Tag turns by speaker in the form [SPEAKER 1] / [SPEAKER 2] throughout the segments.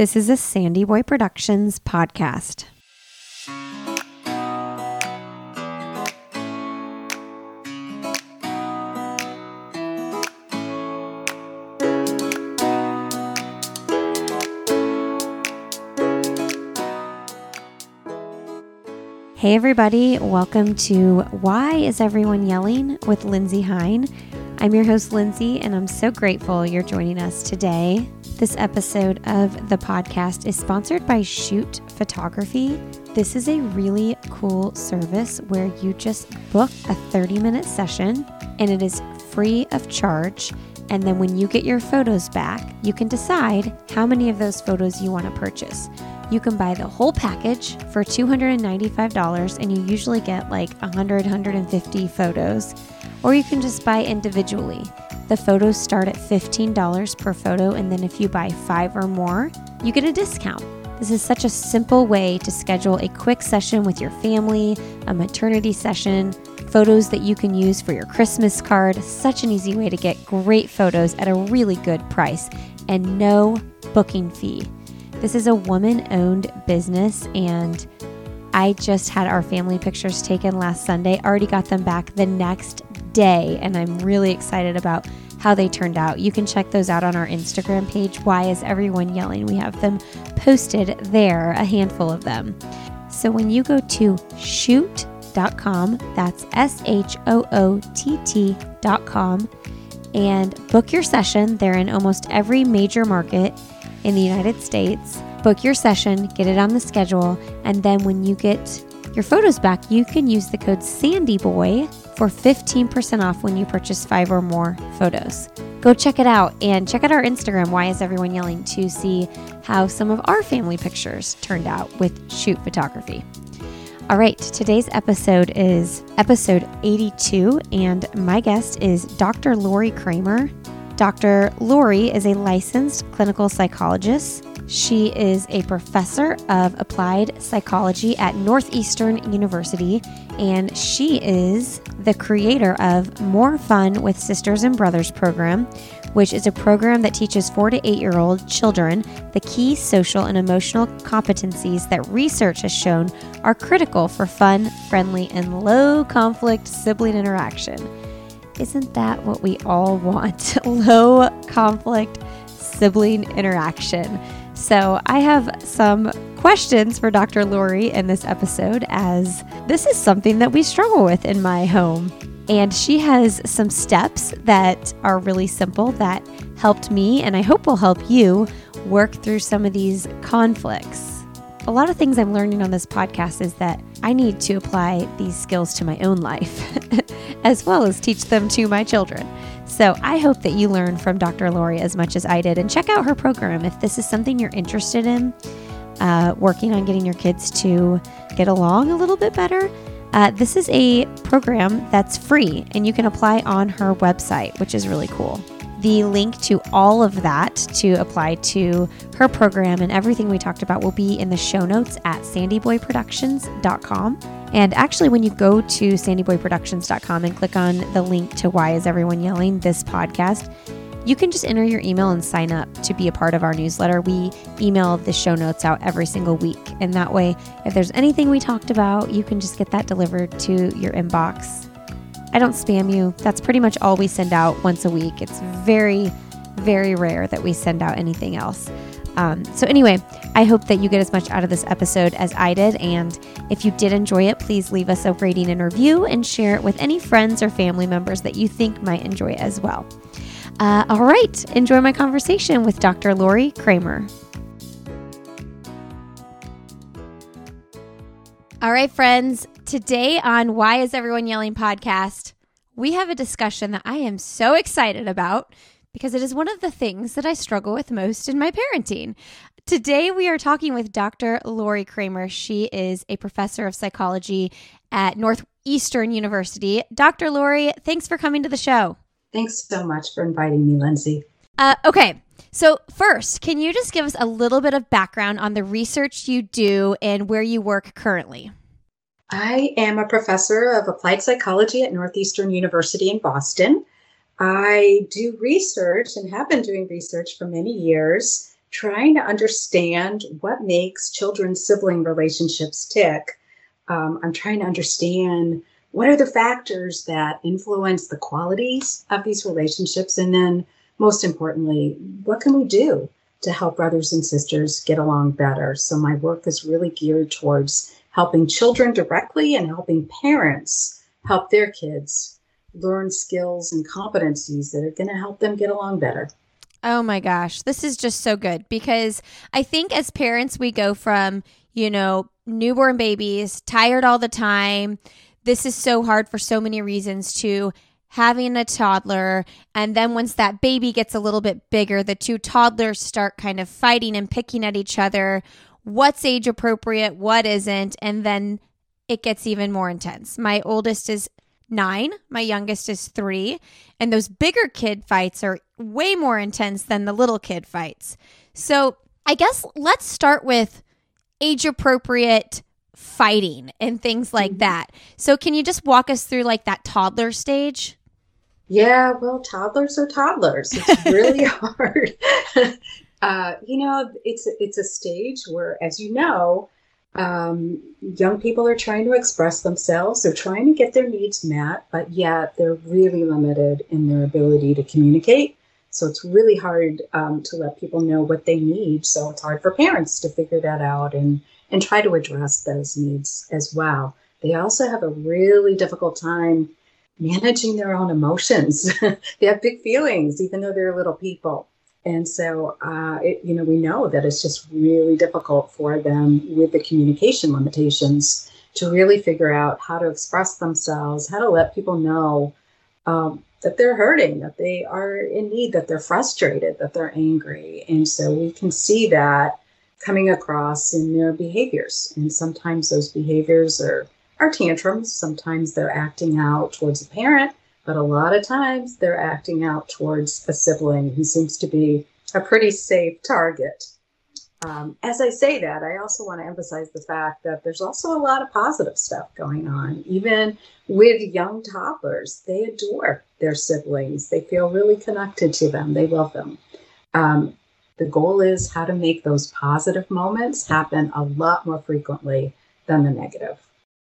[SPEAKER 1] This is a SandyBoy Productions podcast. Hey, everybody, welcome to Why is Everyone Yelling with Lindsey Hein. I'm your host, Lindsey, and I'm so grateful you're joining us today. This episode of the podcast is sponsored by Shoott Photography. This is a really cool service where you just book a 30 minute session and it is free of charge. And then when you get your photos back, you can decide how many of those photos you want to purchase. You can buy the whole package for $295 and you usually get like 100, 150 photos, or you can just buy individually. The photos start at $15 per photo, and then if you buy five or more, you get a discount. This is such a simple way to schedule a quick session with your family, a maternity session, photos that you can use for your Christmas card. Such an easy way to get great photos at a really good price and no booking fee. This is a woman owned business, and I just had our family pictures taken last Sunday, already got them back the next day, and I'm really excited about how they turned out. You can check those out on our Instagram page. Why is everyone yelling? We have them posted there, a handful of them. So when you go to shoott.com, that's S H O O T T.com, and book your session. They're in almost every major market in the United States. Book your session, get it on the schedule, and then when you get your photos back, you can use the code SANDYBOY for 15% off when you purchase five or more photos. Go check it out and check out our Instagram, Why Is Everyone Yelling, to see how some of our family pictures turned out with Shoott photography. All right, today's episode is episode 82, and my guest is Dr. Laurie Kramer. Dr. Laurie is a licensed clinical psychologist. She is a professor of applied psychology at Northeastern University, and she is the creator of More Fun with Sisters and Brothers program, which is a program that teaches four to eight year old children the key social and emotional competencies that research has shown are critical for fun, friendly, and low conflict sibling interaction. Isn't that what we all want? Low conflict sibling interaction. So, I have some questions for Dr. Laurie in this episode, as this is something that we struggle with in my home. And she has some steps that are really simple that helped me, and I hope will help you work through some of these conflicts a lot of things I'm learning on this podcast is that I need to apply these skills to my own life as well as teach them to my children. So I hope that you learn from Dr. Laurie as much as I did and check out her program if this is something you're interested in, uh, working on getting your kids to get along a little bit better. Uh, this is a program that's free and you can apply on her website, which is really cool. The link to all of that to apply to her program and everything we talked about will be in the show notes at sandyboyproductions.com. And actually, when you go to sandyboyproductions.com and click on the link to Why Is Everyone Yelling this podcast, you can just enter your email and sign up to be a part of our newsletter. We email the show notes out every single week. And that way, if there's anything we talked about, you can just get that delivered to your inbox I don't spam you. That's pretty much all we send out once a week. It's very, very rare that we send out anything else. Um, so, anyway, I hope that you get as much out of this episode as I did. And if you did enjoy it, please leave us a rating and review and share it with any friends or family members that you think might enjoy it as well. Uh, all right, enjoy my conversation with Dr. Laurie Kramer. All right, friends, Today on Why Is Everyone Yelling podcast, we have a discussion that I am so excited about because it is one of the things that I struggle with most in my parenting. Today, we are talking with Dr. Laurie Kramer. She is a professor of psychology at Northeastern University. Dr. Laurie, thanks for coming to the show.
[SPEAKER 2] Thanks so much for inviting me, Lindsey.
[SPEAKER 1] Uh, okay, so first, can you just give us a little bit of background on the research you do and where you work currently?
[SPEAKER 2] I am a professor of applied psychology at Northeastern University in Boston. I do research and have been doing research for many years trying to understand what makes children sibling relationships tick. Um, I'm trying to understand what are the factors that influence the qualities of these relationships, and then most importantly, what can we do to help brothers and sisters get along better? So my work is really geared towards helping children directly and helping parents help their kids learn skills and competencies that are going to help them get along better.
[SPEAKER 1] Oh my gosh, this is just so good because I think as parents, we go from, you know, newborn babies, tired all the time. This is so hard for so many reasons to having a toddler. And then once that baby gets a little bit bigger, the two toddlers start kind of fighting and picking at each other. What's age appropriate? What isn't? And then it gets even more intense. My oldest is nine. My youngest is three. And those bigger kid fights are way more intense than the little kid fights. So I guess let's start with age appropriate fighting and things like mm-hmm. that. So can you just walk us through like that toddler stage?
[SPEAKER 2] Yeah, well, toddlers are toddlers. It's really hard. uh, you know, it's it's a stage where, as you know, um, young people are trying to express themselves. They're trying to get their needs met, but yet they're really limited in their ability to communicate. So it's really hard um, to let people know what they need. So it's hard for parents to figure that out and and try to address those needs as well. They also have a really difficult time managing their own emotions. they have big feelings, even though they're little people. And so, uh, it, you know, we know that it's just really difficult for them with the communication limitations to really figure out how to express themselves, how to let people know um, that they're hurting, that they are in need, that they're frustrated, that they're angry. And so we can see that coming across in their behaviors. And sometimes those behaviors are, are tantrums, sometimes they're acting out towards a parent but a lot of times they're acting out towards a sibling who seems to be a pretty safe target. Um, as I say that, I also want to emphasize the fact that there's also a lot of positive stuff going on. Even with young toddlers, they adore their siblings. They feel really connected to them. They love them. Um, the goal is how to make those positive moments happen a lot more frequently than the negative.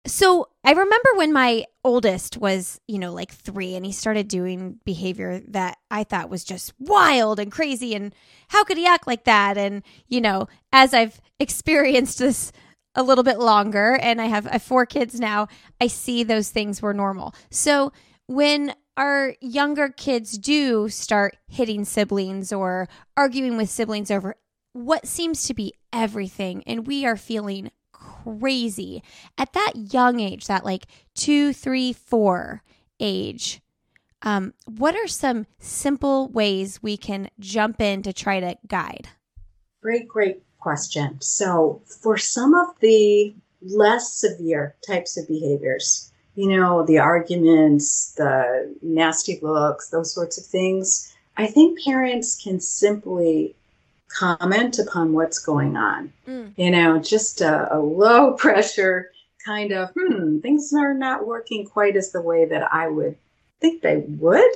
[SPEAKER 1] So I remember when my oldest was, you know, like three and he started doing behavior that I thought was just wild and crazy. And how could he act like that? And, you know, as I've experienced this a little bit longer and I have, I have four kids now, I see those things were normal. So when our younger kids do start hitting siblings or arguing with siblings over what seems to be everything, and we are feeling crazy at that young age, that like two, three, four age. Um, what are some simple ways we can jump in to try to guide?
[SPEAKER 2] Great, great question. So, for some of the less severe types of behaviors, you know, the arguments, the nasty looks, those sorts of things, I think parents can simply comment upon what's going on. Mm. You know, just a, a, low pressure kind of, hmm, things are not working quite as the way that I would think they would.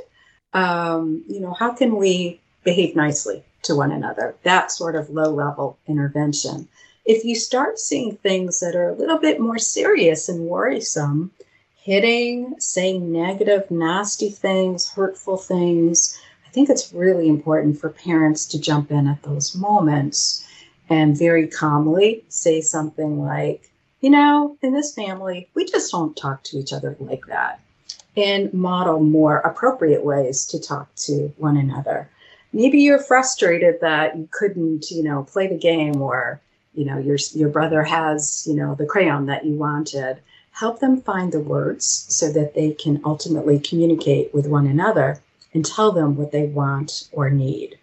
[SPEAKER 2] Um, you know, how can we behave nicely to one another? That sort of low level intervention. If you start seeing things that are a little bit more serious and worrisome, hitting, saying negative, nasty things, hurtful things, think it's really important for parents to jump in at those moments and very calmly say something like, you know, in this family, we just don't talk to each other like that, and model more appropriate ways to talk to one another. Maybe you're frustrated that you couldn't, you know, play the game or, you know, your, your brother has, you know, the crayon that you wanted. Help them find the words so that they can ultimately communicate with one another and tell them what they want or need.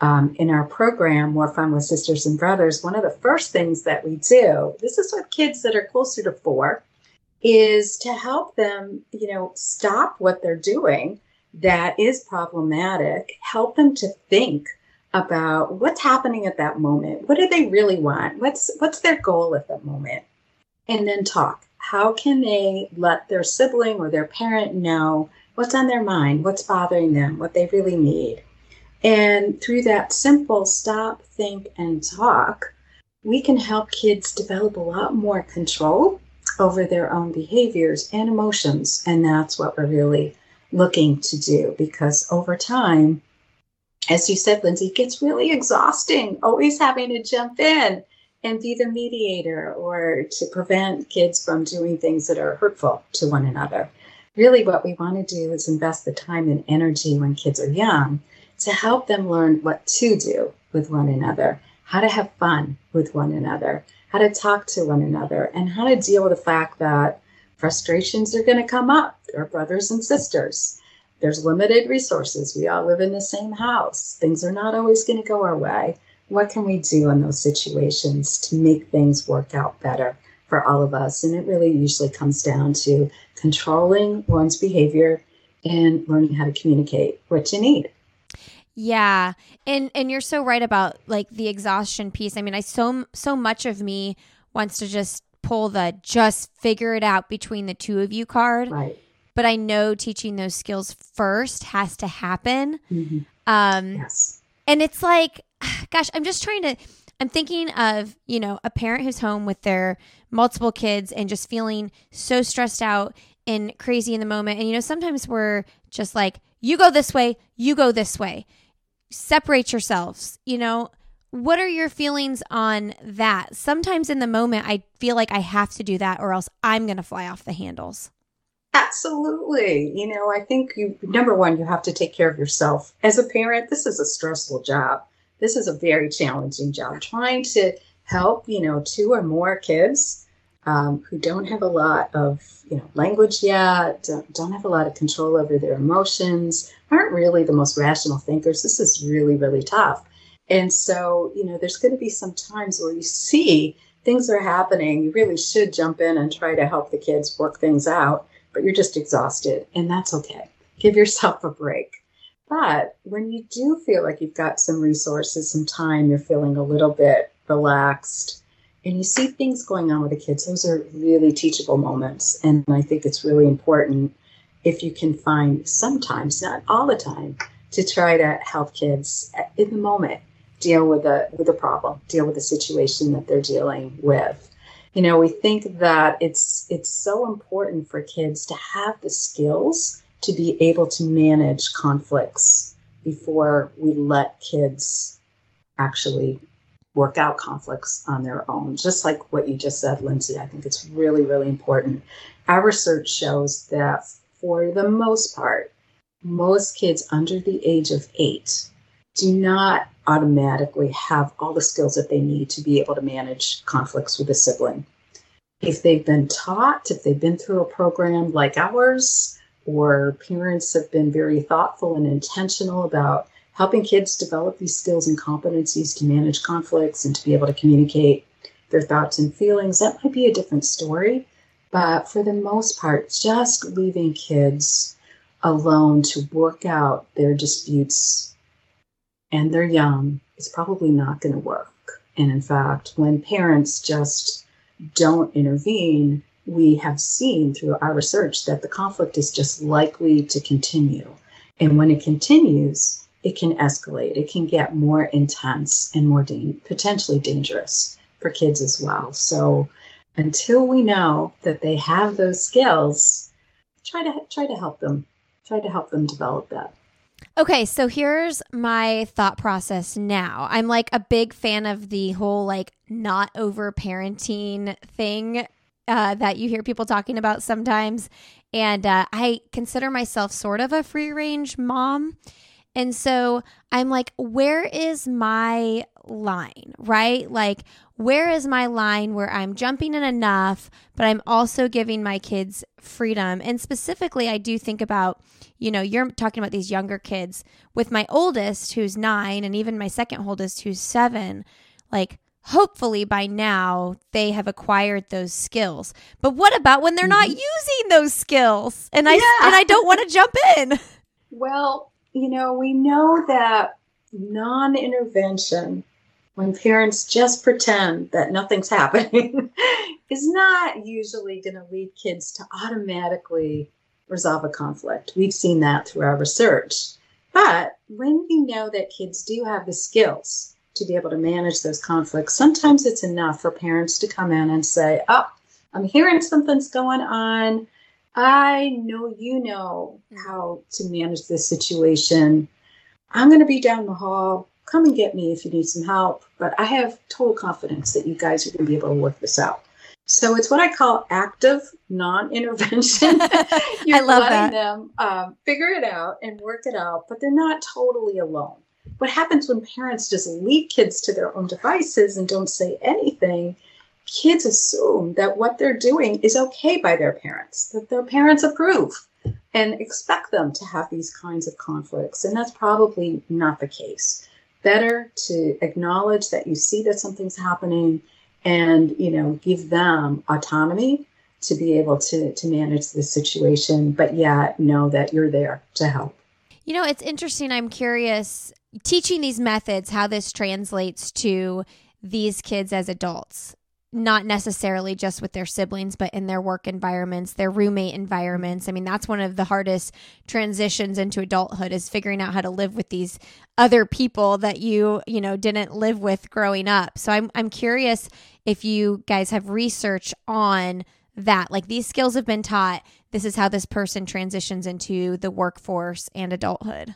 [SPEAKER 2] Um, in our program, More Fun with Sisters and Brothers, one of the first things that we do, this is with kids that are closer to four, is to help them, you know, stop what they're doing that is problematic, help them to think about what's happening at that moment. What do they really want? What's what's their goal at that moment? And then talk. How can they let their sibling or their parent know what's on their mind, what's bothering them, what they really need. And through that simple stop, think, and talk, we can help kids develop a lot more control over their own behaviors and emotions. And that's what we're really looking to do because over time, as you said, Lindsey, it gets really exhausting always having to jump in and be the mediator or to prevent kids from doing things that are hurtful to one another. Really, what we want to do is invest the time and energy when kids are young to help them learn what to do with one another, how to have fun with one another, how to talk to one another, and how to deal with the fact that frustrations are going to come up. They're brothers and sisters. There's limited resources. We all live in the same house. Things are not always going to go our way. What can we do in those situations to make things work out better for all of us? And it really usually comes down to controlling one's behavior and learning how to communicate what you need.
[SPEAKER 1] Yeah. And and you're so right about like the exhaustion piece. I mean, I so so much of me wants to just pull the just figure it out between the two of you card.
[SPEAKER 2] Right.
[SPEAKER 1] But I know teaching those skills first has to happen.
[SPEAKER 2] Mm-hmm.
[SPEAKER 1] Um
[SPEAKER 2] Yes.
[SPEAKER 1] and it's like gosh, I'm just trying to I'm thinking of, you know, a parent who's home with their multiple kids and just feeling so stressed out and crazy in the moment. And you know, sometimes we're just like, you go this way, you go this way separate yourselves you know what are your feelings on that sometimes in the moment i feel like i have to do that or else i'm going to fly off the handles
[SPEAKER 2] Absolutely. You know, I think you number one, you have to take care of yourself. As a parent, this is a stressful job. This is a very challenging job. Trying to help, you know, two or more kids um, who don't have a lot of, you know, language yet, don't, don't have a lot of control over their emotions, aren't really the most rational thinkers. This is really, really tough. And so, you know, there's going to be some times where you see things are happening. You really should jump in and try to help the kids work things out, but you're just exhausted, and that's okay. Give yourself a break. But when you do feel like you've got some resources, some time, you're feeling a little bit relaxed, and you see things going on with the kids, those are really teachable moments. And I think it's really important if you can find sometimes, not all the time, to try to help kids in the moment deal with a with a problem, deal with a situation that they're dealing with. You know, we think that it's it's so important for kids to have the skills to be able to manage conflicts before we let kids actually work out conflicts on their own. Just like what you just said, Lindsey, I think it's really, really important. Our research shows that for the most part, most kids under the age of eight do not automatically have all the skills that they need to be able to manage conflicts with a sibling. If they've been taught, if they've been through a program like ours, or parents have been very thoughtful and intentional about helping kids develop these skills and competencies to manage conflicts and to be able to communicate their thoughts and feelings, that might be a different story. But for the most part, just leaving kids alone to work out their disputes and they're young is probably not going to work. And in fact, when parents just don't intervene, we have seen through our research that the conflict is just likely to continue. And when it continues, it can escalate. It can get more intense and more da- potentially dangerous for kids as well. So until we know that they have those skills, try to try to help them. Try to help them develop that.
[SPEAKER 1] Okay, so here's my thought process now. I'm like a big fan of the whole like not over parenting thing uh, that you hear people talking about sometimes. And uh, I consider myself sort of a free range mom. And so I'm like, where is my line, right? Like, where is my line where I'm jumping in enough, but I'm also giving my kids freedom? And specifically, I do think about, you know, you're talking about these younger kids with my oldest, who's nine, and even my second oldest, who's seven. Like, hopefully by now they have acquired those skills. But what about when they're mm-hmm. not using those skills? And I yeah. and I don't want to jump in.
[SPEAKER 2] Well, you know, we know that non-intervention when parents just pretend that nothing's happening is not usually going to lead kids to automatically resolve a conflict. We've seen that through our research. But when we know that kids do have the skills to be able to manage those conflicts, sometimes it's enough for parents to come in and say, Oh, I'm hearing something's going on. I know you know how to manage this situation. I'm going to be down the hall. Come and get me if you need some help. But I have total confidence that you guys are going to be able to work this out. So it's what I call active non-intervention.
[SPEAKER 1] I love
[SPEAKER 2] letting
[SPEAKER 1] that.
[SPEAKER 2] them um, figure it out and work it out, but they're not totally alone. What happens when parents just leave kids to their own devices and don't say anything? Kids assume that what they're doing is okay by their parents, that their parents approve and expect them to have these kinds of conflicts. And that's probably not the case. Better to acknowledge that you see that something's happening and you know give them autonomy to be able to to manage the situation but yet know that you're there to help
[SPEAKER 1] You know, it's interesting. I'm curious teaching these methods, how this translates to these kids as adults, not necessarily just with their siblings, but in their work environments, their roommate environments. I mean, that's one of the hardest transitions into adulthood is figuring out how to live with these other people that you, you know, didn't live with growing up. So I'm I'm curious if you guys have research on that. Like these skills have been taught. This is how this person transitions into the workforce and adulthood.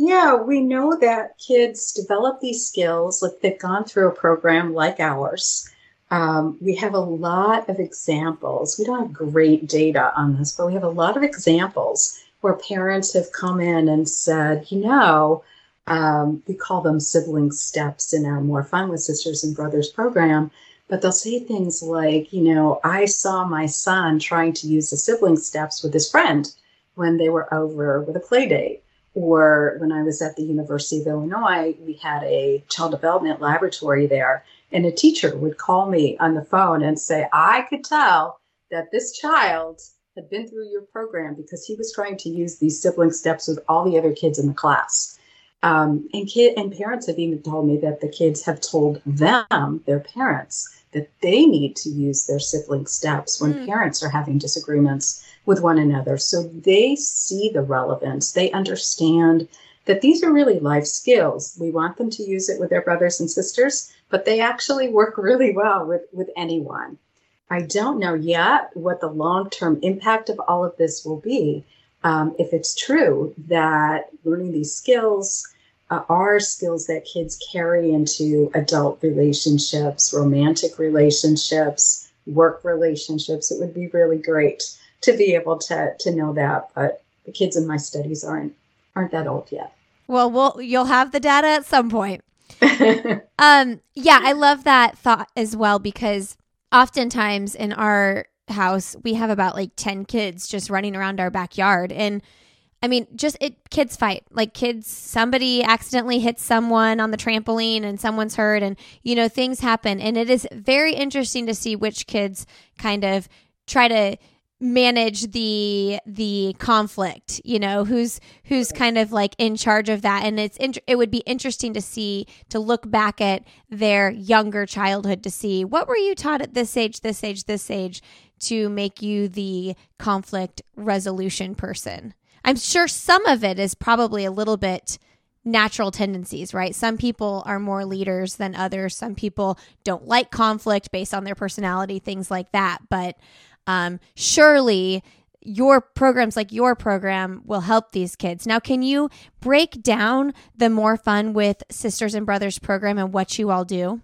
[SPEAKER 2] Yeah we know that kids develop these skills. Like they've gone through a program like ours. Um, we have a lot of examples. We don't have great data on this but we have a lot of examples where parents have come in and said you know um, we call them sibling steps in our more fun with sisters and brothers program but they'll say things like, you know, I saw my son trying to use the sibling steps with his friend when they were over with a play date. Or when I was at the University of Illinois, we had a child development laboratory there, and a teacher would call me on the phone and say, I could tell that this child had been through your program because he was trying to use these sibling steps with all the other kids in the class. Um, and kid and parents have even told me that the kids have told them, their parents, that they need to use their sibling steps when
[SPEAKER 1] Mm.
[SPEAKER 2] parents are having disagreements with one another. So they see the relevance. They understand that these are really life skills. We want them to use it with their brothers and sisters, but they actually work really well with, with anyone. I don't know yet what the long term impact of all of this will be. Um, if it's true that learning these skills uh, are skills that kids carry into adult relationships, romantic relationships, work relationships. It would be really great to be able to to know that. But the kids in my studies aren't aren't that old yet.
[SPEAKER 1] Well, we'll you'll have the data at some point. Um, yeah, I love that thought as well because oftentimes in our house we have about like 10 kids just running around our backyard and I mean, just it kids fight. Like kids somebody accidentally hits someone on the trampoline and someone's hurt and you know, things happen and it is very interesting to see which kids kind of try to manage the the conflict you know who's who's kind of like in charge of that and it's int- it would be interesting to see to look back at their younger childhood to see what were you taught at this age this age this age to make you the conflict resolution person i'm sure some of it is probably a little bit natural tendencies, right? Some people are more leaders than others. Some people don't like conflict based on their personality, things like that. But um, surely your programs like your program will help these kids. Now, can you break down the More Fun with Sisters and Brothers program and what you all do?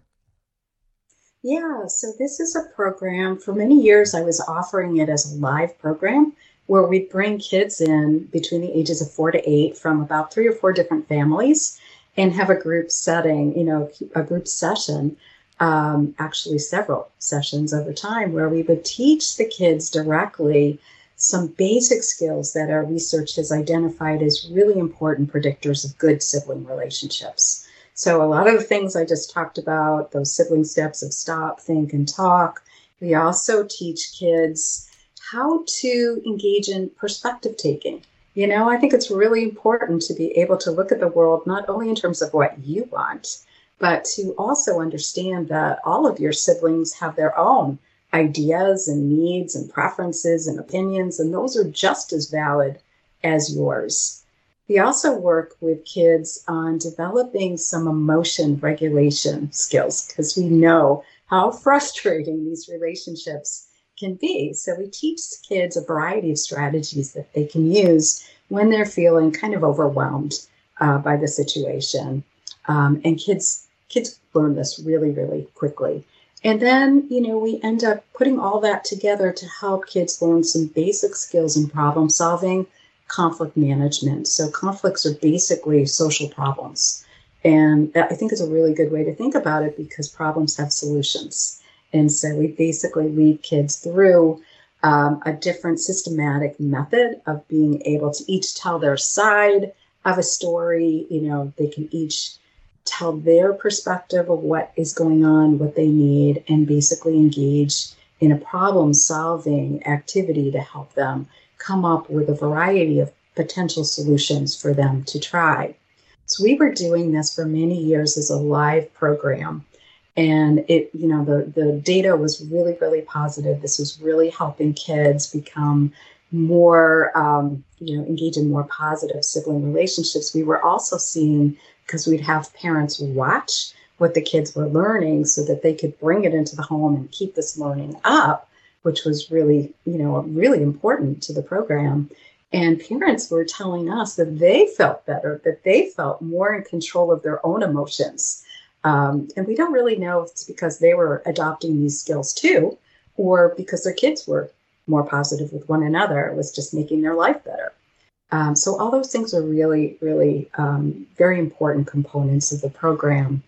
[SPEAKER 2] Yeah, so this is a program. For many years, I was offering it as a live program where we'd bring kids in between the ages of four to eight from about three or four different families and have a group setting, you know, a group session, um, actually several sessions over time, where we would teach the kids directly some basic skills that our research has identified as really important predictors of good sibling relationships. So, a lot of the things I just talked about, those sibling steps of stop, think, and talk, we also teach kids how to engage in perspective taking. You know, I think it's really important to be able to look at the world not only in terms of what you want, but to also understand that all of your siblings have their own ideas and needs and preferences and opinions, and those are just as valid as yours. We also work with kids on developing some emotion regulation skills because we know how frustrating these relationships can be. So we teach kids a variety of strategies that they can use when they're feeling kind of overwhelmed uh, by the situation. Um, and kids kids learn this really, really quickly. And then, you know, we end up putting all that together to help kids learn some basic skills in problem solving, conflict management. So conflicts are basically social problems. And I think is a really good way to think about it because problems have solutions. And so we basically lead kids through um, a different systematic method of being able to each tell their side of a story. You know, they can each tell their perspective of what is going on, what they need, and basically engage in a problem solving activity to help them come up with a variety of potential solutions for them to try. So we were doing this for many years as a live program. And it, you know, the, the data was really, really positive. This was really helping kids become more, um, you know, engage in more positive sibling relationships. We were also seeing, because we'd have parents watch what the kids were learning so that they could bring it into the home and keep this learning up, which was really, you know, really important to the program. And parents were telling us that they felt better, that they felt more in control of their own emotions. Um, and we don't really know if it's because they were adopting these skills too, or because their kids were more positive with one another. It was just making their life better. Um, so, all those things are really, really um, very important components of the program.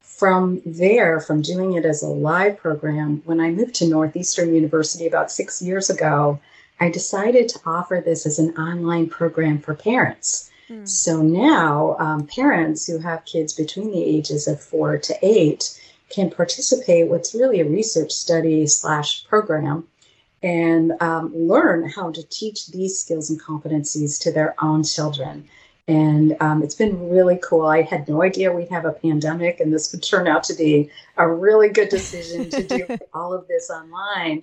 [SPEAKER 2] From there, from doing it as a live program, when I moved to Northeastern University about six years ago, I decided to offer this as an online program for parents. Mm. So now, um, parents who have kids between the ages of four to eight can participate. What's really a research study slash program and um, learn how to teach these skills and competencies to their own children. And um, it's been really cool. I had no idea we'd have a pandemic, and this would turn out to be a really good decision to do all of this online.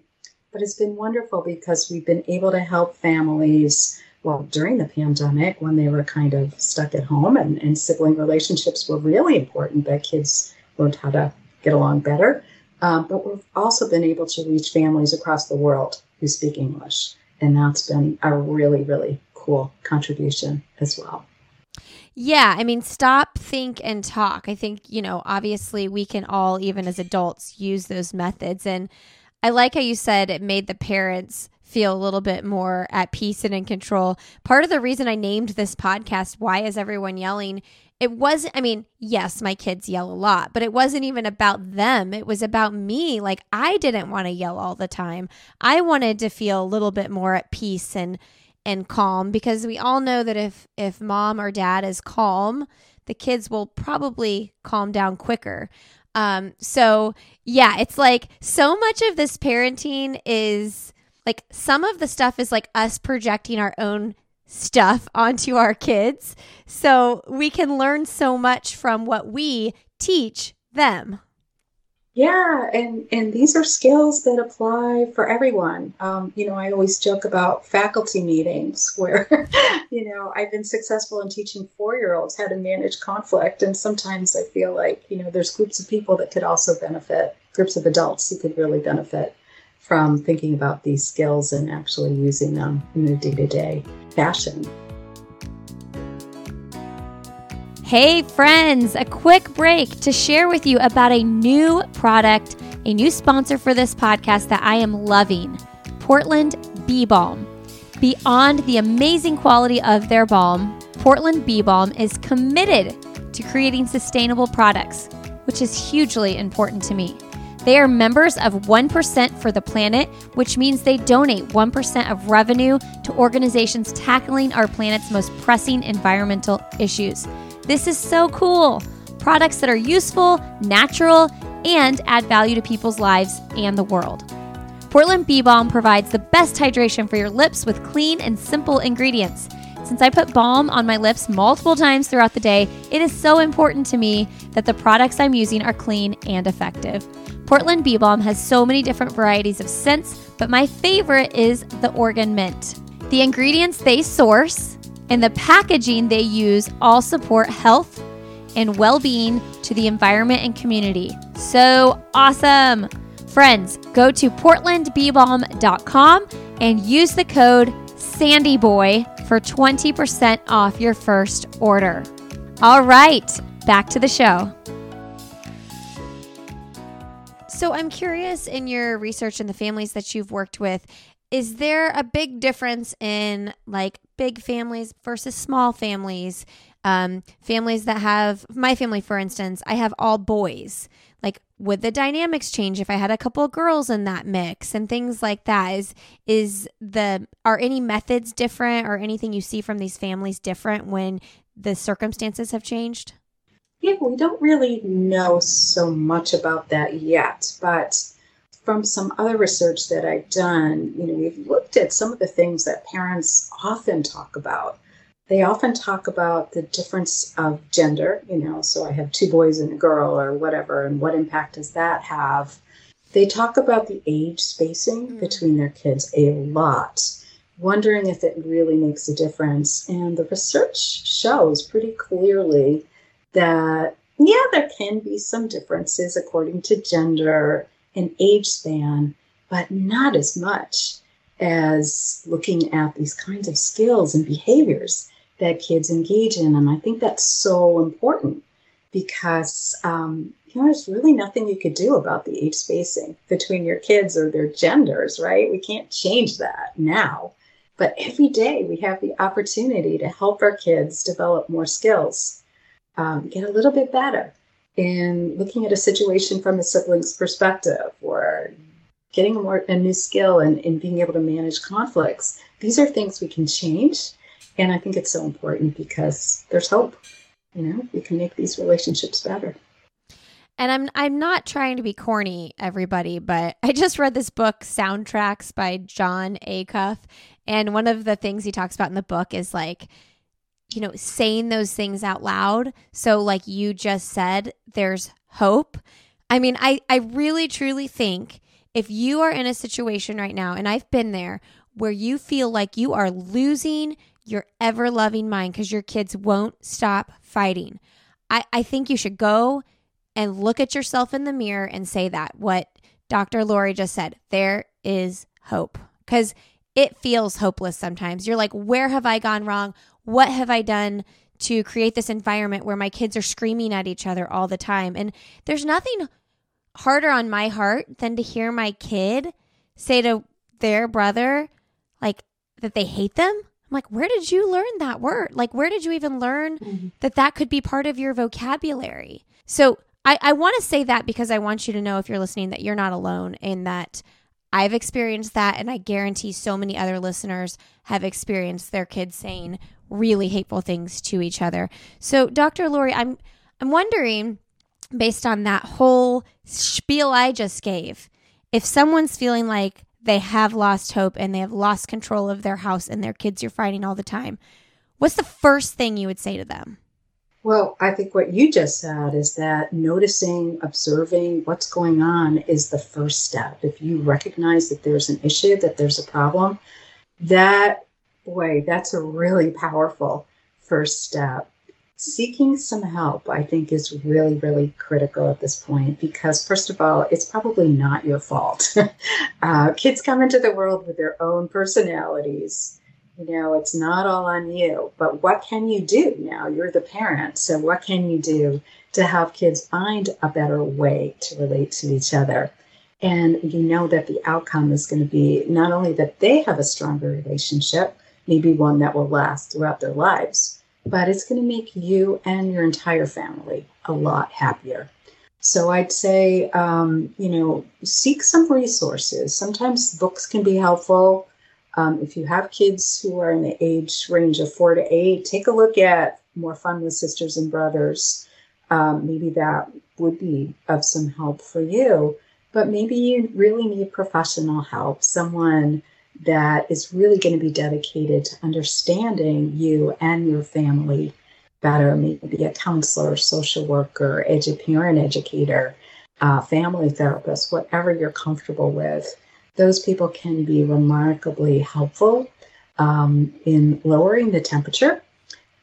[SPEAKER 2] But it's been wonderful because we've been able to help families, well, during the pandemic when they were kind of stuck at home and, and sibling relationships were really important that kids learned how to get along better. Um, but we've also been able to reach families across the world who speak English. And that's been a really, really cool contribution as well.
[SPEAKER 1] Yeah, I mean, stop, think, and talk. I think, you know, obviously we can all, even as adults, use those methods. And I like how you said it made the parents feel a little bit more at peace and in control. Part of the reason I named this podcast, Why is Everyone Yelling? It wasn't, I mean, yes, my kids yell a lot, but it wasn't even about them. It was about me. Like, I didn't want to yell all the time. I wanted to feel a little bit more at peace and, and calm because we all know that if if mom or dad is calm the kids will probably calm down quicker um, so yeah, it's like so much of this parenting is like some of the stuff is like us projecting our own stuff onto our kids. So we can learn so much from what we teach them.
[SPEAKER 2] Yeah, and and these are skills that apply for everyone. Um, you know, I always joke about faculty meetings where, you know, I've been successful in teaching four-year-olds how to manage conflict, and sometimes I feel like you know there's groups of people that could also benefit, groups of adults who could really benefit from thinking about these skills and actually using them in a day-to-day fashion.
[SPEAKER 1] Hey, friends, a quick break to share with you about a new product, a new sponsor for this podcast that I am loving Portland Bee Balm. Beyond the amazing quality of their balm, Portland Bee Balm is committed to creating sustainable products, which is hugely important to me. They are members of 1% for the Planet, which means they donate 1% of revenue to organizations tackling our planet's most pressing environmental issues. This is so cool. Products that are useful, natural, and add value to people's lives and the world. Portland Bee Balm provides the best hydration for your lips with clean and simple ingredients. Since I put balm on my lips multiple times throughout the day, it is so important to me that the products I'm using are clean and effective. Portland Bee Balm has so many different varieties of scents, but my favorite is the Oregon Mint. The ingredients they source and the packaging they use all support health and well being to the environment and community. So awesome! Friends, go to portlandbeebalm.com and use the code SANDYBOY for 20% off your first order. All right, back to the show. So, I'm curious in your research and the families that you've worked with, is there a big difference in like big families versus small families? Um, families that have my family, for instance, I have all boys. Like, would the dynamics change if I had a couple girls in that mix and things like that? Is is the are any methods different or anything you see from these families different when the circumstances have changed?
[SPEAKER 2] Yeah, we don't really know so much about that yet, but from some other research that I've done, you know, we've looked at some of the things that parents often talk about they often talk about the difference of gender, you know, so I have two boys and a girl or whatever, and what impact does that have? They talk about the age spacing mm-hmm. between their kids a lot, wondering if it really makes a difference. And the research shows pretty clearly that, yeah, there can be some differences according to gender and age span, but not as much as looking at these kinds of skills and behaviors that kids engage in. And I think that's so important because, um, you know, there's really nothing you could do about the age spacing between your kids or their genders, right? We can't change that now. But every day we have the opportunity to help our kids develop more skills, um, get a little bit better in looking at a situation from a sibling's perspective or getting a more a new skill and, and being able to manage conflicts. These are things we can change and I think it's so important because there's hope. You know, we can make these relationships better.
[SPEAKER 1] And I'm I'm not trying to be corny, everybody, but I just read this book, Soundtracks by Jon Acuff, and one of the things he talks about in the book is like, you know, saying those things out loud. So, like you just said, there's hope. I mean, I I really truly think if you are in a situation right now, and I've been there, where you feel like you are losing your ever loving mind because your kids won't stop fighting. I, I think you should go and look at yourself in the mirror and say that what Dr. Laurie just said. There is hope because it feels hopeless sometimes. You're like, where have I gone wrong? What have I done to create this environment where my kids are screaming at each other all the time? And there's nothing harder on my heart than to hear my kid say to their brother, like, that they hate them I'm like, where did you learn that word? Like, where did you even learn mm-hmm. that that could be part of your vocabulary? So I, I want to say that because I want you to know if you're listening that you're not alone in that I've experienced that. And I guarantee so many other listeners have experienced their kids saying really hateful things to each other. So, Dr. Laurie, I'm, I'm wondering, based on that whole spiel I just gave, if someone's feeling like they have lost hope and they have lost control of their house and their kids you're fighting all the time, what's the first thing you would say to them?
[SPEAKER 2] Well, I think what you just said is that noticing, observing what's going on is the first step. If you recognize that there's an issue, that there's a problem, that, boy, that's a really powerful first step seeking some help, I think, is really, really critical at this point because, first of all, it's probably not your fault. uh, kids come into the world with their own personalities. You know, it's not all on you. But what can you do now? You're the parent. So, what can you do to help kids find a better way to relate to each other? And you know that the outcome is going to be not only that they have a stronger relationship, maybe one that will last throughout their lives, but it's going to make you and your entire family a lot happier. So I'd say, um, you know, seek some resources. Sometimes books can be helpful. Um, if you have kids who are in the age range of four to eight, take a look at More Fun with Sisters and Brothers. Um, maybe that would be of some help for you. But maybe you really need professional help, someone that is really going to be dedicated to understanding you and your family better, maybe a counselor, social worker, edu- parent educator, uh, family therapist, whatever you're comfortable with. Those people can be remarkably helpful um, in lowering the temperature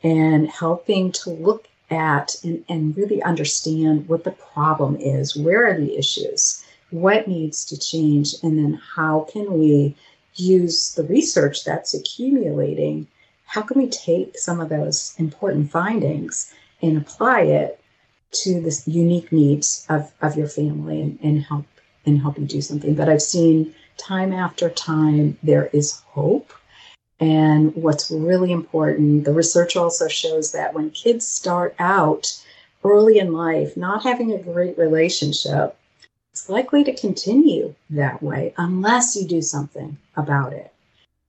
[SPEAKER 2] and helping to look at and, and really understand what the problem is. Where are the issues? What needs to change? And then how can we use the research that's accumulating? How can we take some of those important findings and apply it to the unique needs of, of your family and, and help and help you do something. But I've seen time after time there is hope. And what's really important, the research also shows that when kids start out early in life not having a great relationship, it's likely to continue that way unless you do something about it.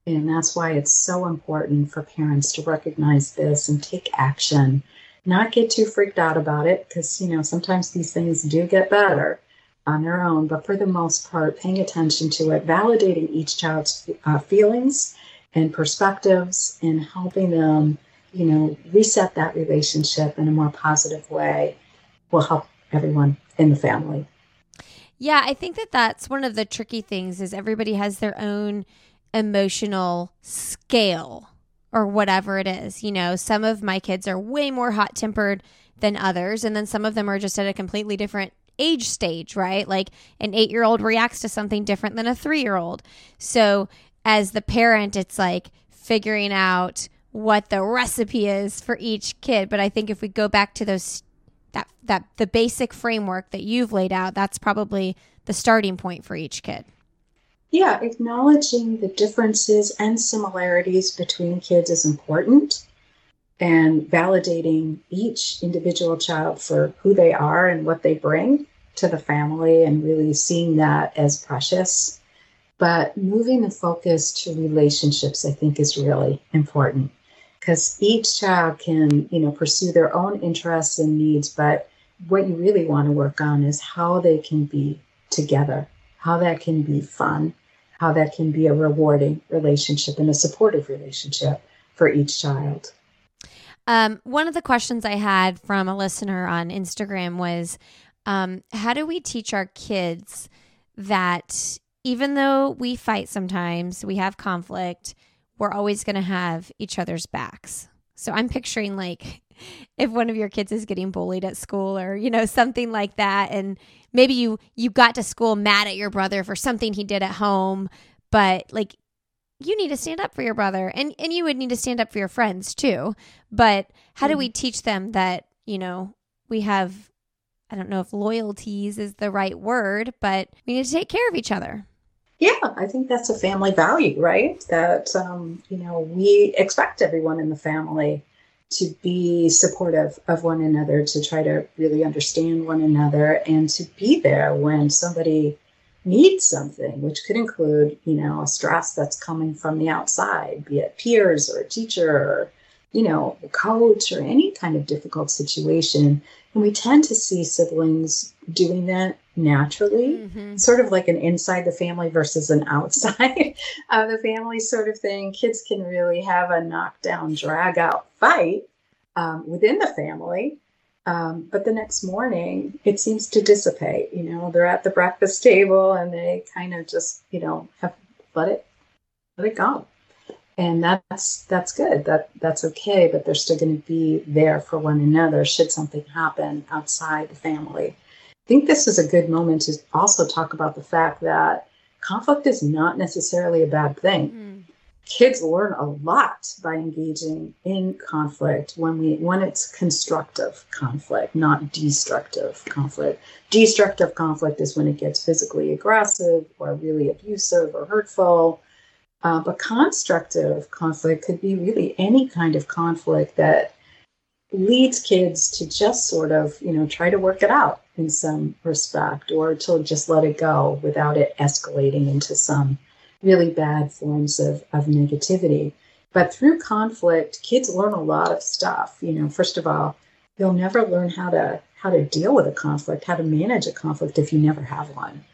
[SPEAKER 2] And that's why it's so important for parents to recognize this and take action, not get too freaked out about it, because, you know, sometimes these things do get better on their own, but for the most part, paying attention to it, validating each child's uh, feelings and perspectives, and helping them, you know, reset that relationship in a more positive way will help everyone in the family.
[SPEAKER 1] Yeah, I think that that's one of the tricky things is everybody has their own emotional scale or whatever it is. You know, some of my kids are way more hot tempered than others, and then some of them are just at a completely different age stage, right? Like an eight year old reacts to something different than a three year old. So, as the parent, it's like figuring out what the recipe is for each kid. But I think if we go back to those, that, that the basic framework that you've laid out, that's probably the starting point for each kid.
[SPEAKER 2] Yeah, acknowledging the differences and similarities between kids is important and validating each individual child for who they are and what they bring to the family and really seeing that as precious. But moving the focus to relationships, I think, is really important because each child can, you know, pursue their own interests and needs. But what you really want to work on is how they can be together, how that can be fun, how that can be a rewarding relationship and a supportive relationship for each child.
[SPEAKER 1] Um, one of the questions I had from a listener on Instagram was um, how do we teach our kids that even though we fight sometimes, we have conflict, we're always going to have each other's backs? So I'm picturing like if one of your kids is getting bullied at school or you know something like that and maybe you you got to school mad at your brother for something he did at home but like you need to stand up for your brother and and you would need to stand up for your friends too but how do we mm-hmm. teach them that you know we have i don't know if loyalties is the right word but we need to take care of each other
[SPEAKER 2] yeah i think that's a family value right? That um, you know we expect everyone in the family to be supportive of one another to try to really understand one another and to be there when somebody needs something, which could include, you know, a stress that's coming from the outside, be it peers or a teacher or, you know, a coach or any kind of difficult situation. And we tend to see siblings doing that naturally, mm-hmm. sort of like an inside the family versus an outside of the family sort of thing. Kids can really have a knockdown, drag out fight um, within the family um, but the next morning, it seems to dissipate. You know, they're at the breakfast table and they kind of just, you know, have let it let it go, and that's that's good. That that's okay. But they're still going to be there for one another should something happen outside the family. I think this is a good moment to also talk about the fact that conflict is not necessarily a bad thing. Mm kids learn a lot by engaging in conflict when we when it's constructive conflict not destructive conflict destructive conflict is when it gets physically aggressive or really abusive or hurtful uh, but constructive conflict could be really any kind of conflict that leads kids to just sort of you know try to work it out in some respect or to just let it go without it escalating into some really bad forms of, of negativity. But through conflict, kids learn a lot of stuff. You know, first of all, you'll never learn how to how to deal with a conflict, how to manage a conflict if you never have one,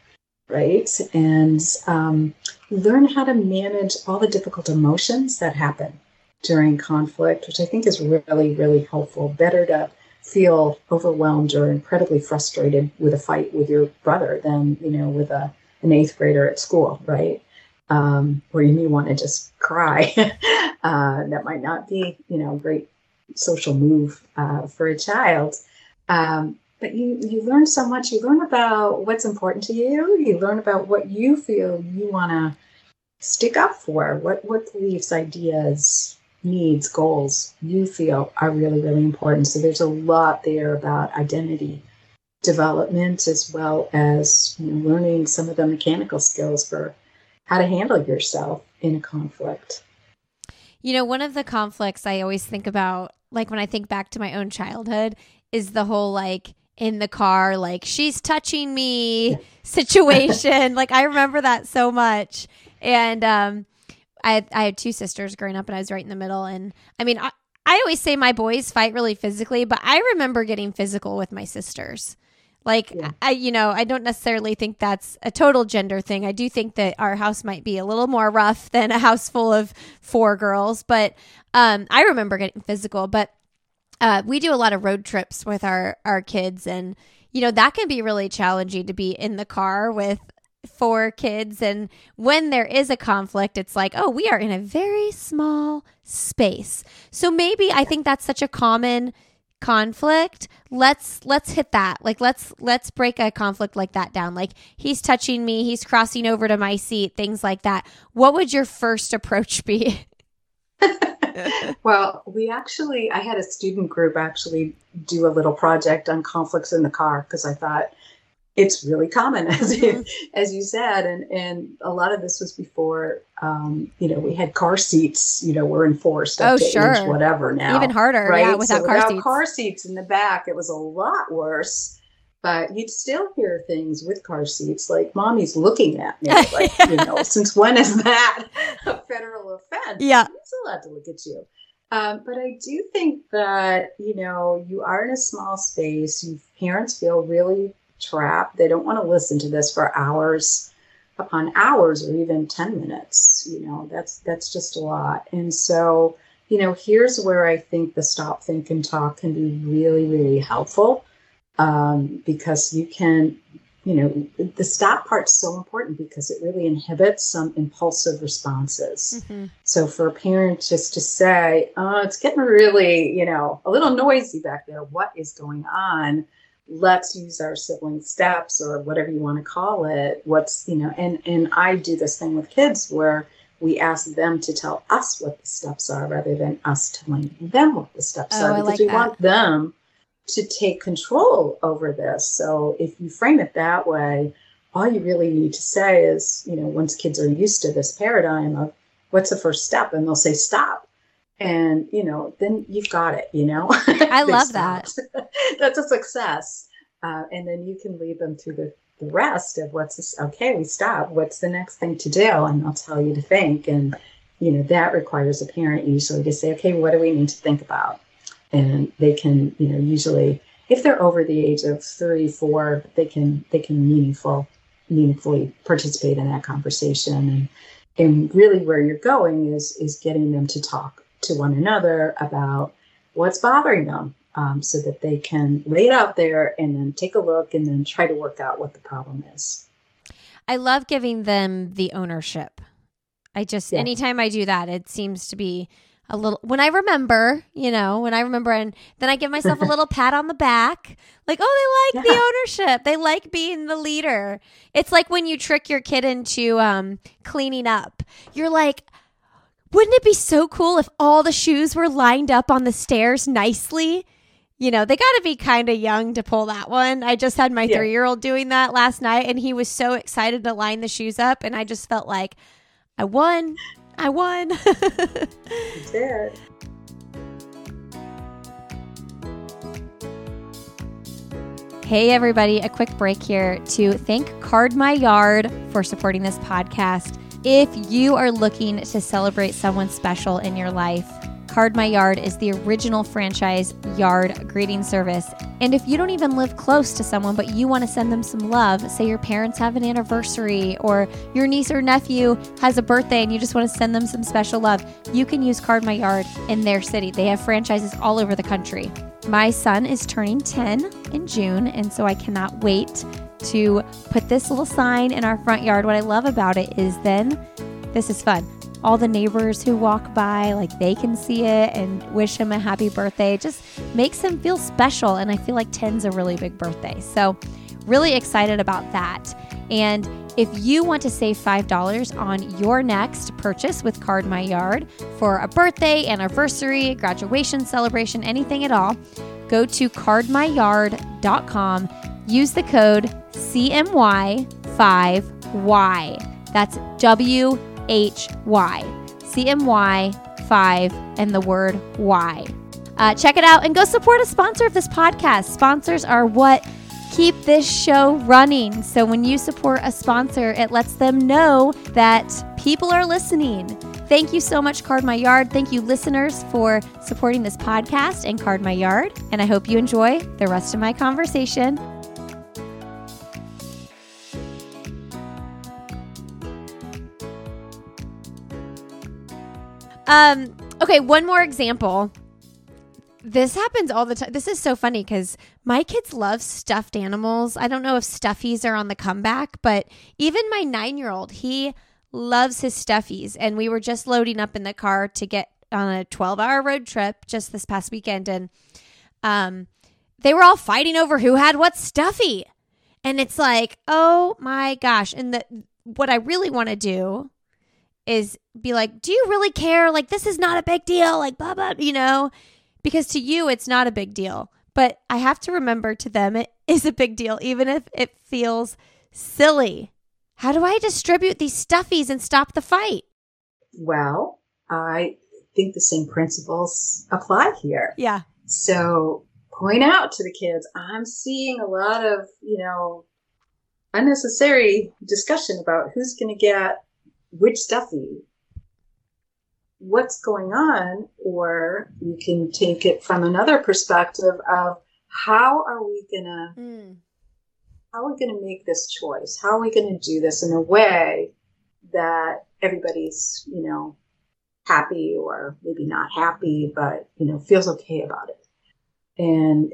[SPEAKER 2] right? And um, learn how to manage all the difficult emotions that happen during conflict, which I think is really, really helpful. Better to feel overwhelmed or incredibly frustrated with a fight with your brother than you know with a an eighth grader at school, right? um, you may want to just cry. uh, that might not be, you know, a great social move uh, for a child. Um, but you, you learn so much. You learn about what's important to you. You learn about what you feel you want to stick up for. What what beliefs, ideas, needs, goals you feel are really really important. So there's a lot there about identity development as well as you know, learning some of the mechanical skills for how to handle yourself in a conflict.
[SPEAKER 1] You know, one of the conflicts I always think about, like when I think back to my own childhood, is the whole like in the car, like she's touching me situation. like I remember that so much. And um, I, I had two sisters growing up and I was right in the middle. And I mean, I, I always say my boys fight really physically, but I remember getting physical with my sisters. Like yeah. I you know, I don't necessarily think that's a total gender thing. I do think that our house might be a little more rough than a house full of four girls, but um I remember getting physical, but uh we do a lot of road trips with our our kids. And you know, that can be really challenging to be in the car with four kids. And when there is a conflict it's like oh we are in a very small space. So maybe i think that's such a common conflict. Let's let's hit that. Like let's let's break a conflict like that down. Like he's touching me. He's crossing over to my seat things like that. What would your first approach be
[SPEAKER 2] well we actually i had a student group actually do a little project on conflicts in the car because i thought it's really common as you, mm-hmm. as you said and and a lot of this was before um, you know we had car seats you know were enforced
[SPEAKER 1] oh sure
[SPEAKER 2] whatever now
[SPEAKER 1] even harder right yeah, without, so car,
[SPEAKER 2] without
[SPEAKER 1] seats.
[SPEAKER 2] car seats in the back it was a lot worse but you'd still hear things with car seats like mommy's looking at me like you know since when is that a federal offense
[SPEAKER 1] yeah
[SPEAKER 2] it's allowed to look at you um, but I do think that you know you are in a small space. You parents feel really trapped They don't want to listen to this for hours upon hours or even 10 minutes. You know, that's that's just a lot. And so, you know, here's where I think the stop, think, and talk can be really, really helpful um, because you can, you know, the stop part's so important because it really inhibits some impulsive responses. Mm-hmm. So for a parent just to say, oh, it's getting really, you know, a little noisy back there. What is going on? let's use our sibling steps or whatever you want to call it what's you know and and i do this thing with kids where we ask them to tell us what the steps are rather than us telling them what the steps
[SPEAKER 1] oh,
[SPEAKER 2] are because
[SPEAKER 1] like
[SPEAKER 2] we
[SPEAKER 1] that.
[SPEAKER 2] want them to take control over this. So if you frame it that way all you really need to say is you know once kids are used to this paradigm of what's the first step and they'll say stop. And you know then you've got it you know?
[SPEAKER 1] I love that.
[SPEAKER 2] That's a success. Uh, and then you can lead them through the, the rest of what's this okay we stop. What's the next thing to do? And i'll tell you to think. And you know that requires a parent usually to say okay what do we need to think about and they can you know usually if they're over the age of three four they can they can meaningful meaningfully participate in that conversation and and really where you're going is is getting them to talk to one another about what's bothering them um, so that they can lay it out there and then take a look and then try to work out what the problem is.
[SPEAKER 1] I love giving them the ownership. I just, yeah. anytime I do that, it seems to be a little, when I remember, you know, when I remember, and then I give myself a little pat on the back, like, oh, they like yeah. the ownership. They like being the leader. It's like when you trick your kid into um, cleaning up. You're like, wouldn't it be so cool if all the shoes were lined up on the stairs nicely? You know, they got to be kind of young to pull that one. I just had my yeah. three year old doing that last night, and he was so excited to line the shoes up. And I just felt like I won. I won.
[SPEAKER 2] you did.
[SPEAKER 1] Hey, everybody, a quick break here to thank Card My Yard for supporting this podcast. If you are looking to celebrate someone special in your life, Card My Yard is the original franchise yard greeting service. And if you don't even live close to someone, but you want to send them some love, say your parents have an anniversary or your niece or nephew has a birthday and you just want to send them some special love, you can use Card My Yard in their city. They have franchises all over the country. My son is turning 10 in June, and so I cannot wait to put this little sign in our front yard. What I love about it is then this is fun. All the neighbors who walk by, like they can see it and wish him a happy birthday. It just makes him feel special. And I feel like 10's a really big birthday. So, really excited about that. And if you want to save $5 on your next purchase with Card My Yard for a birthday, anniversary, graduation celebration, anything at all, go to cardmyyard.com. Use the code CMY5WHY. That's W H why. CMY5 and the word Y. Uh, check it out and go support a sponsor of this podcast. Sponsors are what keep this show running. So when you support a sponsor, it lets them know that people are listening. Thank you so much, Card My Yard. Thank you, listeners, for supporting this podcast and Card My Yard. And I hope you enjoy the rest of my conversation. Um, okay, one more example this happens all the time. This is so funny because my kids love stuffed animals. I don't know if stuffies are on the comeback, but even my nine year old, he loves his stuffies. And we were just loading up in the car to get on a 12 hour road trip just this past weekend. And um, they were all fighting over who had what stuffy. And it's like, oh my gosh. And the, what I really want to do is be like, do you really care? Like, this is not a big deal. Like, blah, blah, you know? because to you it's not a big deal. But I have to remember to them it is a big deal, even if it feels silly. How do I distribute these stuffies and stop the fight?
[SPEAKER 2] Well, I think the same principles apply here.
[SPEAKER 1] Yeah.
[SPEAKER 2] So point out to the kids, I'm seeing a lot of, you know, unnecessary discussion about who's going to get which stuffy what's going on, or you can take it from another perspective of how are we gonna mm. how are we gonna make this choice? How are we gonna do this in a way that everybody's, you know, happy or maybe not happy, but you know, feels okay about it. And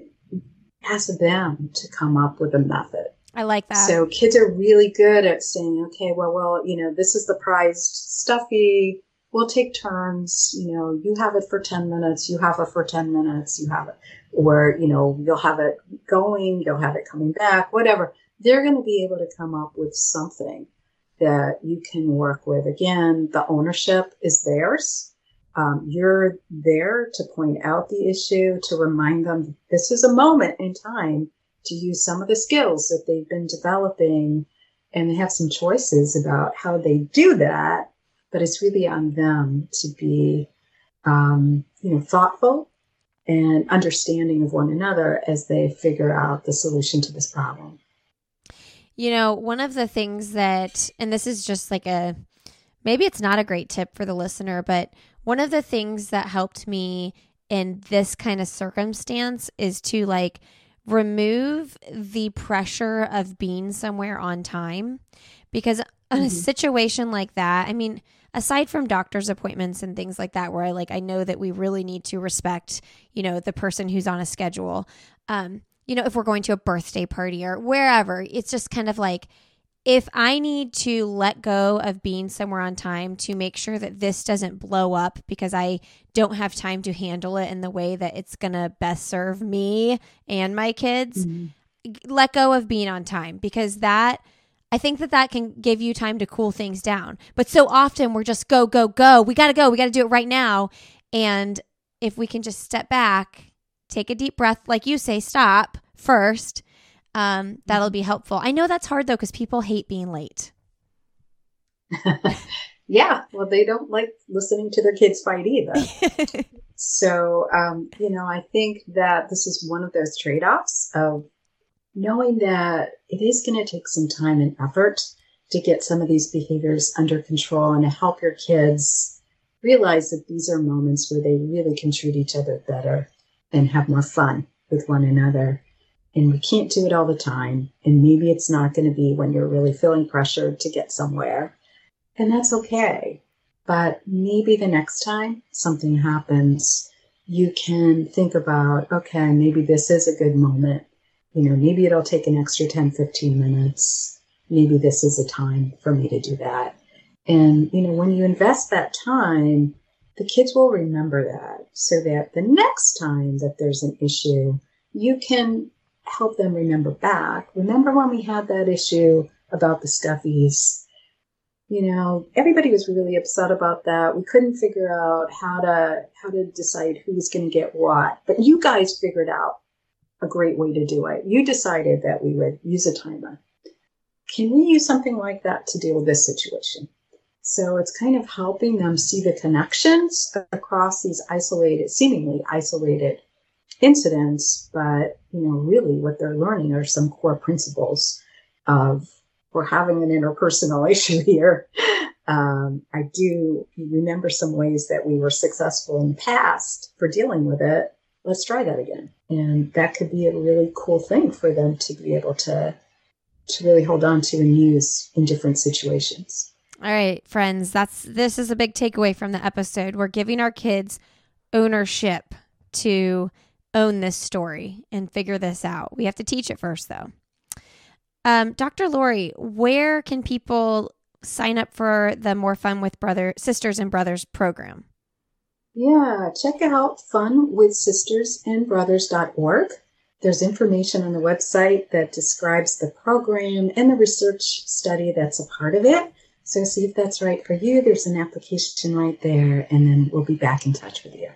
[SPEAKER 2] ask them to come up with a method.
[SPEAKER 1] I like that.
[SPEAKER 2] So kids are really good at saying, okay, well, well, you know, this is the prized stuffy we'll take turns. You know, you have it for 10 minutes, you have it for 10 minutes, you have it, or, you know, you'll have it going, you'll have it coming back, whatever. They're going to be able to come up with something that you can work with. Again, the ownership is theirs. Um, you're there to point out the issue, to remind them this is a moment in time to use some of the skills that they've been developing and they have some choices about how they do that but it's really on them to be, um, you know, thoughtful and understanding of one another as they figure out the solution to this problem.
[SPEAKER 1] You know, one of the things that, and this is just like a, maybe it's not a great tip for the listener, but one of the things that helped me in this kind of circumstance is to like remove the pressure of being somewhere on time because in a mm-hmm. situation like that, I mean, aside from doctor's appointments and things like that, where I like, I know that we really need to respect, you know, the person who's on a schedule. Um, you know, if we're going to a birthday party or wherever, it's just kind of like, if I need to let go of being somewhere on time to make sure that this doesn't blow up because I don't have time to handle it in the way that it's going to best serve me and my kids, mm-hmm. let go of being on time because that I think that that can give you time to cool things down. But so often we're just go, go, go. We got to go. We got to do it right now. And if we can just step back, take a deep breath, like you say, stop first, um, that'll be helpful. I know that's hard though, because people hate being late.
[SPEAKER 2] yeah. Well, they don't like listening to their kids fight either. so, um, you know, I think that this is one of those trade offs of knowing that it is going to take some time and effort to get some of these behaviors under control and to help your kids realize that these are moments where they really can treat each other better and have more fun with one another. And we can't do it all the time. And maybe it's not going to be when you're really feeling pressured to get somewhere. And that's okay. But maybe the next time something happens, you can think about, okay, maybe this is a good moment you know, maybe it'll take an extra 10, 15 minutes. Maybe this is a time for me to do that. And, you know, when you invest that time, the kids will remember that so that the next time that there's an issue, you can help them remember back. Remember when we had that issue about the stuffies? You know, everybody was really upset about that. We couldn't figure out how to how to decide who was going to get what. But you guys figured out a great way to do it. You decided that we would use a timer. Can we use something like that to deal with this situation? So it's kind of helping them see the connections across these isolated, seemingly isolated incidents, but you know, really what they're learning are some core principles of we're having an interpersonal issue here. Um, I do remember some ways that we were successful in the past for dealing with it. Let's try that again. And that could be a really cool thing for them to be able to to really hold on to and use in different situations.
[SPEAKER 1] All right, friends, that's this is a big takeaway from the episode. We're giving our kids ownership to own this story and figure this out. We have to teach it first, though. Um, Dr. Laurie, where can people sign up for the More Fun with Brother Sisters and Brothers program?
[SPEAKER 2] Yeah, check out funwithsistersandbrothers.org. There's information on the website that describes the program and the research study that's a part of it. So see if that's right for you. There's an application right there, and then we'll be back in touch with you.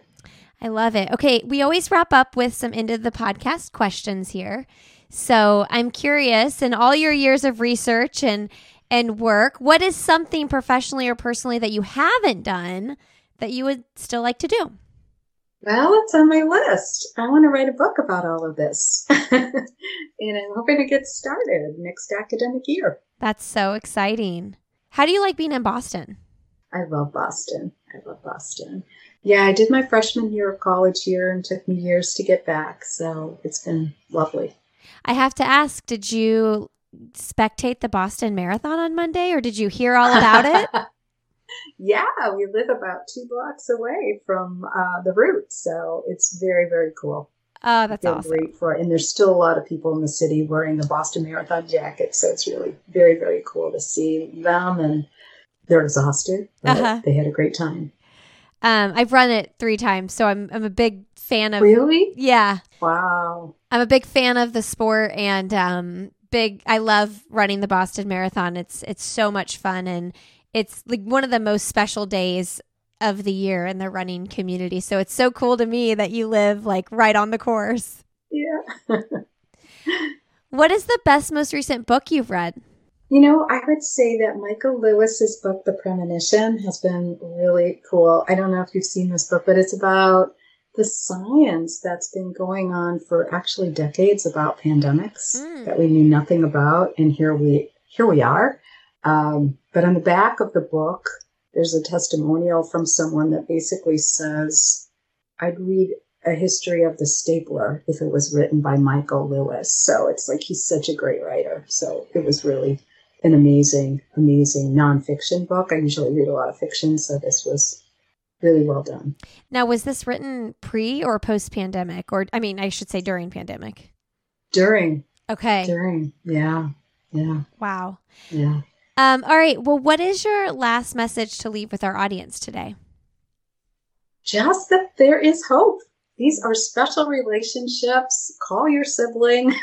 [SPEAKER 1] I love it. Okay, we always wrap up with some end of the podcast questions here. So I'm curious, in all your years of research and and work, what is something professionally or personally that you haven't done that you would still like to do?
[SPEAKER 2] Well, it's on my list. I want to write a book about all of this. and I'm hoping to get started next academic year.
[SPEAKER 1] That's so exciting. How do you like being in Boston?
[SPEAKER 2] I love Boston. I love Boston. Yeah, I did my freshman year of college here and took me years to get back. So it's been lovely.
[SPEAKER 1] I have to ask, did you spectate the Boston Marathon on Monday or did you hear all about it?
[SPEAKER 2] yeah, we live about two blocks away from uh, the route. So it's very, very cool.
[SPEAKER 1] Oh, that's awesome.
[SPEAKER 2] Great for it. And there's still a lot of people in the city wearing the Boston Marathon jacket. So it's really very, very cool to see them. And they're exhausted, but uh-huh. they had a great time.
[SPEAKER 1] Um, I've run it three times, so I'm I'm a big fan of.
[SPEAKER 2] Really?
[SPEAKER 1] Yeah.
[SPEAKER 2] Wow.
[SPEAKER 1] I'm a big fan of the sport, and um, big. I love running the Boston Marathon. It's it's so much fun, and it's like one of the most special days of the year in the running community. So it's so cool to me that you live like right on the course.
[SPEAKER 2] Yeah.
[SPEAKER 1] what is the best, most recent book you've read?
[SPEAKER 2] You know, I would say that Michael Lewis's book, The Premonition, has been really cool. I don't know if you've seen this book, but it's about the science that's been going on for actually decades about pandemics mm. that we knew nothing about, and here we here we are. Um, but on the back of the book, there's a testimonial from someone that basically says, "I'd read a history of the stapler if it was written by Michael Lewis." So it's like he's such a great writer. So it was really an amazing, amazing nonfiction book. I usually read a lot of fiction, so this was really well done.
[SPEAKER 1] Now, was this written pre or post pandemic? Or, I mean, I should say during pandemic?
[SPEAKER 2] During.
[SPEAKER 1] Okay.
[SPEAKER 2] During. Yeah. Yeah.
[SPEAKER 1] Wow.
[SPEAKER 2] Yeah.
[SPEAKER 1] Um, all right. Well, what is your last message to leave with our audience today?
[SPEAKER 2] Just that there is hope. These are special relationships. Call your sibling.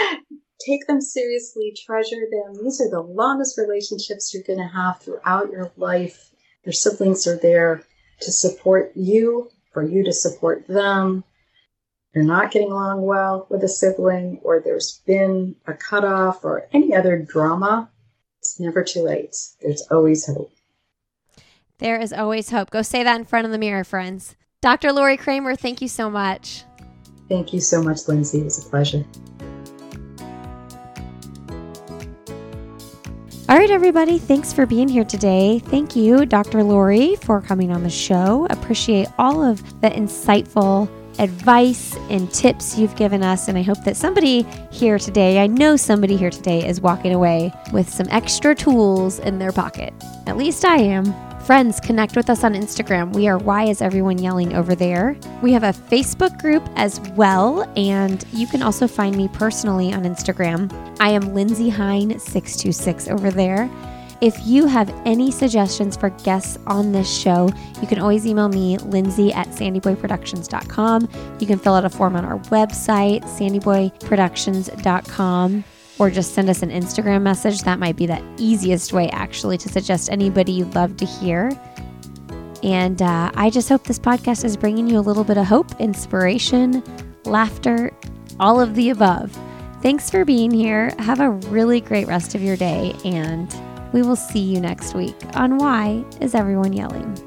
[SPEAKER 2] take them seriously, treasure them. These are the longest relationships you're going to have throughout your life. Your siblings are there to support you, for you to support them. You're not getting along well with a sibling, or there's been a cutoff, or any other drama. It's never too late. There's always hope.
[SPEAKER 1] There is always hope. Go say that in front of the mirror, friends. Dr. Laurie Kramer, thank you so much.
[SPEAKER 2] Thank you so much, Lindsey. It was a pleasure.
[SPEAKER 1] All right, everybody, thanks for being here today. Thank you, Dr. Laurie, for coming on the show. Appreciate all of the insightful advice and tips you've given us. And I hope that somebody here today, I know somebody here today, is walking away with some extra tools in their pocket. At least I am. Friends, connect with us on Instagram. We are Why Is Everyone Yelling over there. We have a Facebook group as well, and you can also find me personally on Instagram. I am Lindsey Hein626 over there. If you have any suggestions for guests on this show, you can always email me, lindsey at sandyboyproductions.com. You can fill out a form on our website, sandyboyproductions.com, or just send us an Instagram message. That might be the easiest way, actually, to suggest anybody you'd love to hear. And uh, I just hope this podcast is bringing you a little bit of hope, inspiration, laughter, all of the above. Thanks for being here. Have a really great rest of your day, and we will see you next week on Why Is Everyone Yelling?